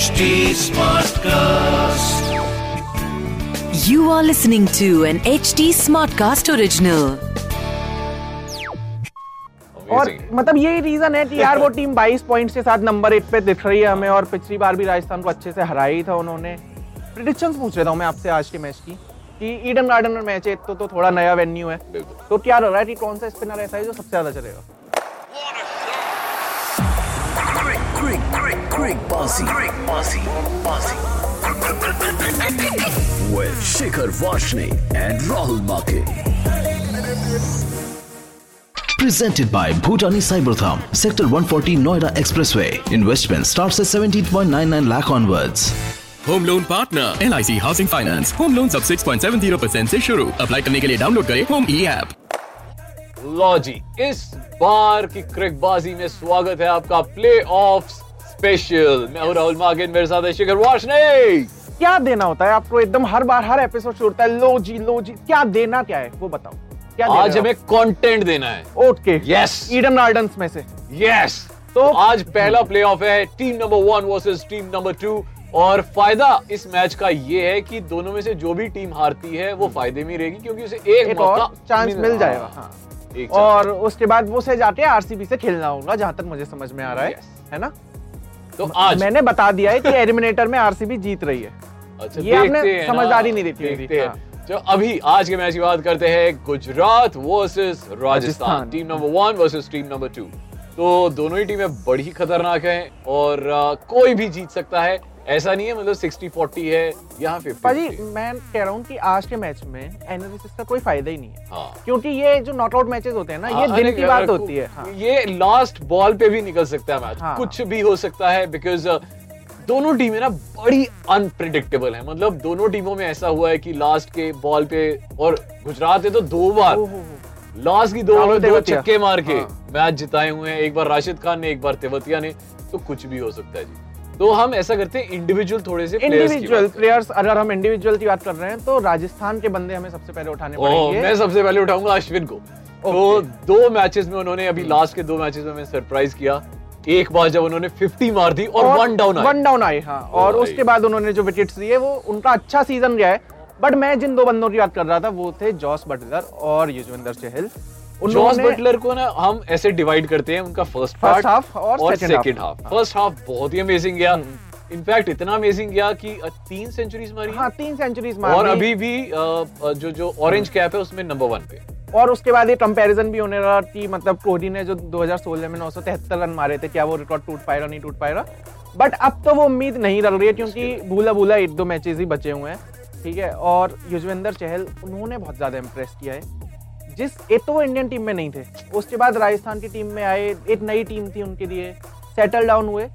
HD Smartcast. You are listening to an HD Smartcast original. और मतलब यही reason है कि यार वो टीम 22 पॉइंट्स के साथ नंबर एट पे दिख रही है हमें और पिछली बार भी राजस्थान को अच्छे से हराया ही था उन्होंने। प्रिडिक्शंस पूछ रहा हूँ मैं आपसे आज के मैच की कि ईडन गार्डन में मैच है तो, तो थोड़ा नया वेन्यू है। तो क्या रहा है कि कौन सा स्पिनर ऐसा है जो सबसे ज़्यादा चलेगा? Quick, bossy. Quick, bossy. Bossy. With Shikhar Vashne and Rahul Make. Presented by Bhutani Cybertham, Sector 140 Noida Expressway. Investment starts at 17.99 lakh onwards. Home loan partner L I C housing finance home loan सब 6.70 percent ऐसी शुरू apply करने के लिए download करें home ई app लो जी इस बार की क्रिकबाजी में स्वागत है आपका प्ले ऑफ़ स्पेशल मैं हूँ राहुल मागिन मेरे साथ है शिखर वाशने क्या देना होता है आपको? एकदम हर बार हर एपिसोड से उठता है लो जी लो जी। क्या देना क्या है? वो बताओ। क्या आज हमें कंटेंट देना है। Okay Yes. ईडन गार्डन्स में से। यस तो- आज पहला प्ले ऑफ़ है team number one versus team number two और फ़ायदा इस मैच का ये है कि दोनों में से जो भी टीम हारती है वो फ़ायदे में रहेगी क्योंकि उसे एक, एक मौका और चांस मिल जाएगा हाँ। एक और उसके बाद वो से जाके आरसीबी से खेलना होगा जहाँ तक मुझे समझ में आ रहा है। है ना? तो आज मैंने बता दिया है कि एलिमिनेटर में आरसीबी जीत रही है अच्छा ये आपने समझदारी नहीं देखी है देखते हाँ। तो अभी आज के मैच की बात करते हैं Gujarat versus Rajasthan Rajasthan. Team number one versus team number two तो दोनों ही टीमें बड़ी खतरनाक हैं और आ, कोई भी जीत सकता है ऐसा नहीं है मतलब 60 40 है यहाँ 50 पाजी मैं कह रहा हूँ कि आज के मैच में एनालिसिस का कोई फ़ायदा ही नहीं है। हाँ। क्योंकि ये जो नॉकआउट मैचेस होते हैं ना ये हाँ, दिन की बात होती है। हाँ। ये लास्ट बॉल पे भी निकल सकता है मैच हाँ। कुछ भी हो सकता है बिकॉज़ दोनों टीमें ना बड़ी अनप्रिडिक्टेबल है। मतलब दोनों टीमों में ऐसा हुआ है कि लास्ट के बॉल पे और गुजरात ने तो दो बार लास्ट की दो बार दो छक्के मार के हाँ। मैच जिताए हुए हैं। एक बार राशिद खान ने एक बार तेवतिया ने तो कुछ भी हो सकता है जी। तो हम ऐसा करते हैं इंडिविजुअल थोड़े से इंडिविजुअल प्लेयर्स अगर हम इंडिविजुअल की बात कर रहे हैं तो राजस्थान के बंदे हमें सबसे पहले उठाने। ओह, मैं सबसे पहले उठाऊँगा अश्विन को। तो दो मैचेस में उन्होंने अभी लास्ट के दो मैचेस में सरप्राइज़ किया। एक बार जब उन्होंने 50 मार दी और वन डाउन वन डाउन आए हाँ। और उसके बाद उन्होंने जो विकेट्स लिए वो उनका अच्छा सीज़न गया है। बट मैं जिन दो बंदों की बात कर रहा था वो थे जॉस बटलर और युजवेंद्र चहल। जॉस बटलर को ना हम ऐसे डिवाइड करते हैं उनका फ़र्स्ट पार्ट half और सेकंड हाफ़ फ़र्स्ट हाफ़ बहुत ही अमेजिंग गया। इनफैक्ट इतना अमेजिंग गया कि तीन सेंचुरीज मारी। हाँ तीन सेंचुरीज मारी और अभी भी जो जो ऑरेंज कैप है उसमें नंबर वन पे। और उसके बाद ये कंपैरिजन भी होने रहा कि मतलब कोहली ने जो 2016 में 973 रन मारे थे क्या वो रिकॉर्ड टूट पाएगा नहीं टूट पाएगा? बट अब तो वो उम्मीद नहीं रह रही है क्योंकि भूला भूला एक दो मैचेस ही बचे हुए हैं ठीक है? और युजवेंद्र चहल उन्होंने बहुत ज़्यादा इम्प्रेस किया है। जिस एक तो वो इंडियन टीम में नहीं थे। उसके बाद राजस्थान की टीम में आए एक नई टीम थी उनके लिए। सेटल डाउन हुए।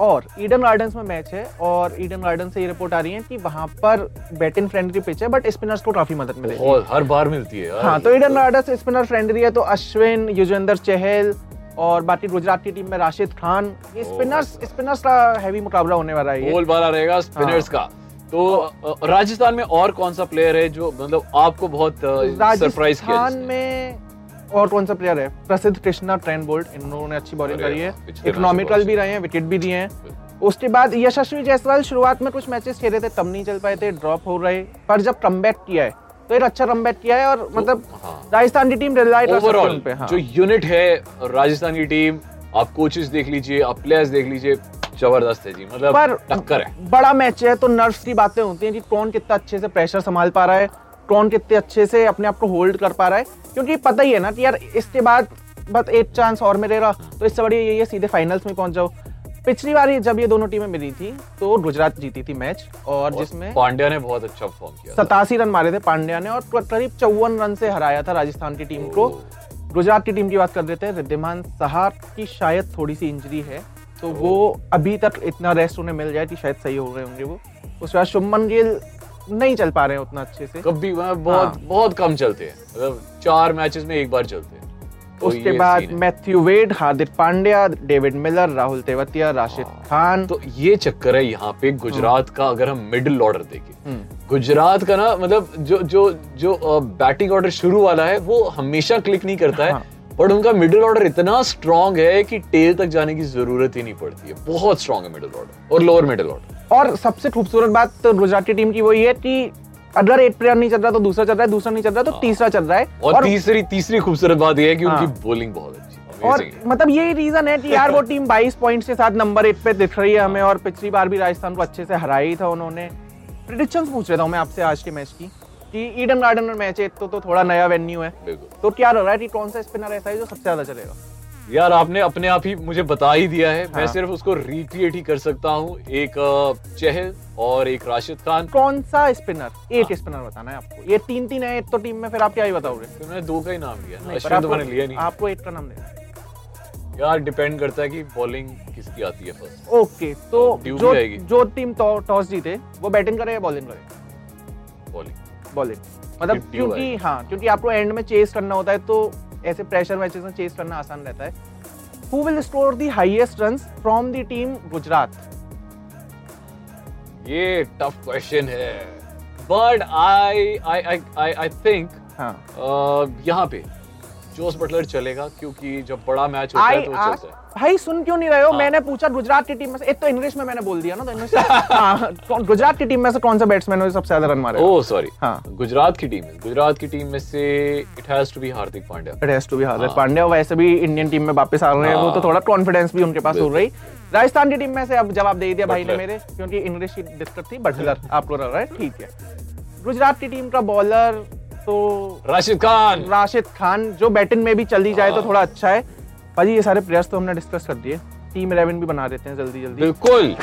और ईडन गार्डन्स में मैच है और ईडन गार्डन से ये रिपोर्ट आ रही है कि वहाँ पर बैटिंग फ्रेंडली पिच है बट स्पिनर्स को काफ़ी मदद मिलेगी। हर बार मिलती है हाँ तो ईडन गार्डन्स स्पिनर फ्रेंडली है तो अश्विन युजवेंद्र चहल और बाकी गुजरात की टीम में राशिद खान ये स्पिनर्स स्पिनर्स का हैवी मुकाबला होने वाला है बोलबाला रहेगा स्पिनर्स हाँ। का। तो राजस्थान में और कौन सा प्लेयर है जो मतलब आपको बहुत सरप्राइज़ किया राजस्थान में और कौन सा प्लेयर है? प्रसिद्ध कृष्णा ट्रेंड बोल्ट इन लोगों ने अच्छी बॉलिंग करी है इकोनॉमिकल भी रहे हैं विकेट भी दिए हैं। उसके बाद यशस्वी जायसवाल शुरुआत में कुछ मैचेस खेले थे तब नहीं चल पाए थे ड्रॉप हो रहे। पर जब कमबैक किया है तो एक अच्छा कमबैक किया है और मतलब हाँ। राजस्थान की टीम ओवरऑल पे हाँ। जो यूनिट है राजस्थान की टीम आप कोचेस देख लीजिए आप प्लेयर्स देख लीजिए ज़बरदस्त है जी। मतलब पर टक्कर है। बड़ा मैच है तो नर्व्स की बातें होती हैं कि कौन कितना अच्छे से प्रेशर संभाल पा रहा है। कौन कितने अच्छे से अपने आप को होल्ड कर पा रहा है। क्योंकि पता ही है ना कि यार इसके बाद बस एक चांस और मिलेगा तो इससे बढ़िया यही है सीधे फाइनल्स में पहुँच जाओ। पिछली बार जब ये दोनों टीमें मिली थी तो गुजरात जीती थी मैच और जिसमें पांड्या ने बहुत अच्छा परफॉर्म किया सतासी रन मारे थे पांड्या ने और करीब चौवन रन से हराया था राजस्थान की टीम को। गुजरात की टीम की बात कर देते हैं। रिद्धिमान सहार की शायद थोड़ी सी इंजरी है। तो वो अभी तक इतना रेस्ट उन्हें मिल जाए कि शायद सही हो गए होंगे वो। उसके बाद शुभमन गिल नहीं चल पा रहे हैं उतना अच्छे से। कभी मतलब बहुत हाँ। बहुत कम चलते हैं। मतलब चार मैचेस में एक बार चलते हैं। उसके बाद Matthew Wade Hardik Pandya David Miller Rahul Tewatia Rashid Khan. तो ये चक्कर है यहाँ पे गुजरात का अगर हम मिडिल ऑर्डर देखें। हम्म। गुजरात का ना मतलब जो जो जो बैटिंग ऑर्डर शुरू वाला है वो हमेशा क्लिक नहीं करता है। हाँ। बट उनका मिडिल ऑर्डर इतना स्ट्रांग है कि टेल तक जाने की ज़रूरत ही नहीं पड़ती है। बहुत स्ट्रांग है मिडिल ऑर्डर और लोअर मिडिल ऑर्डर और सबसे खूबसूरत बात गुजराती टीम की वही है कि अगर एक प्लेयर नहीं चल रहा तो दूसरा चल रहा है दूसरा नहीं चल रहा तो तीसरा चल रहा है। और, तीसरी तीसरी खूबसूरत बात यह है कि हाँ। उनकी बॉलिंग बहुत अच्छी और मतलब यही रीजन है कि यार वो टीम 22 पॉइंट्स के साथ नंबर एट पे दिख रही है हमें और पिछली बार भी राजस्थान को अच्छे से हराया ही था उन्होंने। प्रिडिक्शंस पूछ रहा हूँ मैं आपसे आज के मैच की कि ईडन गार्डन में मैच है तो, तो थोड़ा नया वेन्यू है। तो क्या रहा है कि कौन सा स्पिनर ऐसा है जो सबसे ज़्यादा चलेगा? यार आपने अपने आप ही मुझे बता ही दिया है। हाँ. मैं। सिर्फ़ उसको रिक्रिएट ही कर सकता हूँ। एक चहल और एक राशिद खान। कौन सा स्पिनर एक हाँ. स्पिनर बताना है आपको। ये तीन तीन है एक तो टीम में फिर आप क्या ही बताओगे? फिर मैंने दो का ही नाम लिया। नहीं, अश्विन तो आपको- मैंने लिया नहीं। आपको एक का नाम देना है। यार डिपेंड करता है कि बॉलिंग किसकी आती है फ़र्स्ट ओके तो जो जो टीम टॉस जीते वो बैटिंग करे या बॉलिंग करे? बॉलिंग बॉलिंग मतलब क्योंकि हाँ क्योंकि आपको एंड में चेस करना होता है तो ऐसे प्रेशर मैचेस में चेस करना आसान रहता है। Who will score the highest run from the team Gujarat ये टफ क्वेश्चन है। But I I I I think यहाँ पे। जोस बटलर चलेगा क्योंकि जब बड़ा मैच होता है तो चलता है भाई सुन क्यों नहीं रहे हो? हाँ। मैंने पूछा गुजरात की टीम में से। एक तो इंग्लिश में मैंने बोल दिया ना तो हाँ, कौन- गुजरात की टीम में से कौन सा बैट्समैन है सबसे ज़्यादा रन मारे? ओह सॉरी हाँ। गुजरात की टीम है गुजरात की टीम में से it has to be Hardik Pandya. It has to be Hardik हाँ। पांड्या। वैसे भी इंडियन टीम में वापस आ रहे हैं वो तो हाँ। थोड़ा कॉन्फिडेंस भी उनके पास हो रही। राजस्थान की टीम में से अब जवाब दे दिया भाई ने मेरे क्योंकि इंग्लिश की दिक्कत थी बटलर आपको लग रहा है ठीक है। गुजरात की टीम का बॉलर तो राशिद खान। राशिद खान जो बैटिंग में भी चली जाए तो हाँ। थोड़ा अच्छा है। भाजी ये सारे प्लेयर्स तो हमने डिस्कस कर दिए। टीम इलेवन भी बना देते हैं जल्दी जल्दी। बिल्कुल।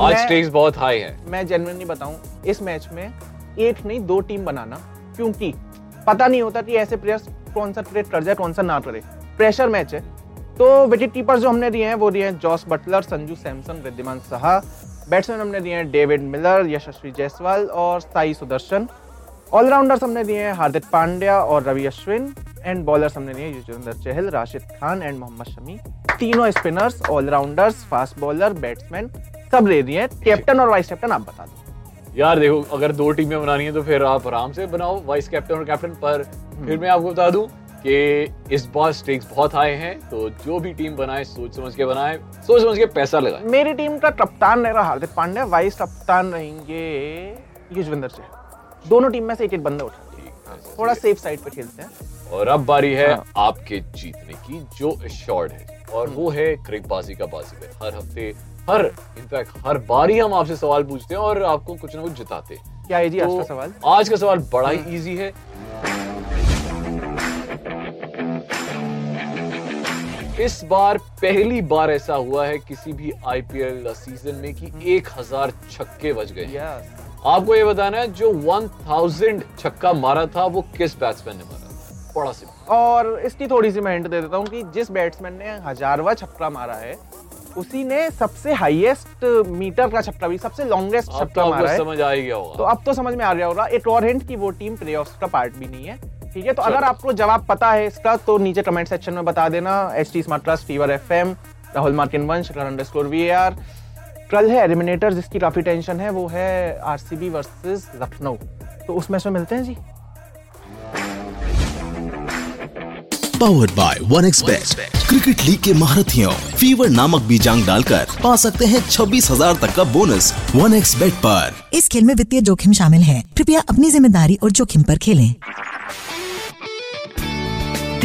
आज स्टेक्स बहुत हाई है। मैं जेनुइनली बताऊँ इस मैच में एक नहीं दो टीम बनाना। क्योंकि पता नहीं होता कि ऐसे प्लेयर्स कौन सा ट्रेड कर जाए कौन सा ना करे। प्रेशर मैच है। तो विकेट कीपर जो हमने दिए हैं वो दिए हैं Jos Buttler Sanju Samson Wriddhiman Saha batsman हमने दिए हैं डेविड मिलर यशस्वी जायसवाल और साई सुदर्शन। ऑलराउंडर्स हमने दिए हैं हार्दिक पांड्या और रवि अश्विन। एंड बॉलर्स हमने दिए हैं युजवेंद्र चहल राशिद खान एंड मोहम्मद शमी। तीनों spinners allrounders fast bowler batsman सब ले दिए हैं। कैप्टन और वाइस कैप्टन आप बता दो। यार देखो अगर दो टीमें बनानी है तो फिर आप आराम से बनाओ। वाइस कैप्टन और कैप्टन पर फिर मैं आपको बता दूँ कि इस बार स्टेक्स बहुत हाई हैं तो जो भी टीम बनाए सोच समझ के बनाए सोच समझ के पैसा लगाए। मेरी टीम का कप्तान रहेगा हार्दिक पांड्या वाइस कप्तान रहेंगे युजवेंद्र चहल दोनों टीम में से एक एक बंदा उठा। थोड़ा सेफ़ साइड पे खेलते हैं। और अब बारी है हाँ। आपके जीतने की जो शॉर्ट है। और वो है क्रिक बाजी का बाजी में। हर हफ़्ते हर इनफैक्ट हर बारी हम आपसे सवाल पूछते हैं और आपको कुछ ना कुछ जिताते हैं। क्या है जी आज तो का सवाल? आज का सवाल बड़ा ही इजी है। इस बार पहली बार ऐसा हुआ है किसी भी आईपीएल सीज़न में कि एक हज़ार छक्के बज गए आपको ये बताना है जो 1000 छक्का मारा था वो किस बैट्समैन ने मारा? था बड़ा सिंपल और इसकी थोड़ी सी मैं हिंट दे देता हूँ कि जिस बैट्समैन ने हजारवा छक्का मारा है उसी ने सबसे हाईएस्ट मीटर का छक्का भी सबसे लॉन्गेस्ट छक्का मारा है। समझ आ गया गया तो होगा अब तो समझ में आ गया होगा। एक और हिंट कि वो टीम प्लेऑफ्स का पार्ट भी नहीं है। ठीक है? तो अगर आपको जवाब पता है इसका तो नीचे कमेंट सेक्शन में बता देना। H T smart class fever F M Rahul मार्किन Vansh underscore score we are कल है एलिमिनेटर जिसकी काफ़ी टेंशन है वो है R C B versus Lucknow तो उस मैच में मिलते हैं जी। Powered by one expert cricket league के महारथियों फीवर नामक बीजांग डालकर पा सकते हैं छब्बीस हज़ार तक का बोनस वन एक्स बेट पर। इस खेल में वित्तीय जोखिम शामिल है। कृपया अपनी ज़िम्मेदारी और जोखिम पर खेलें।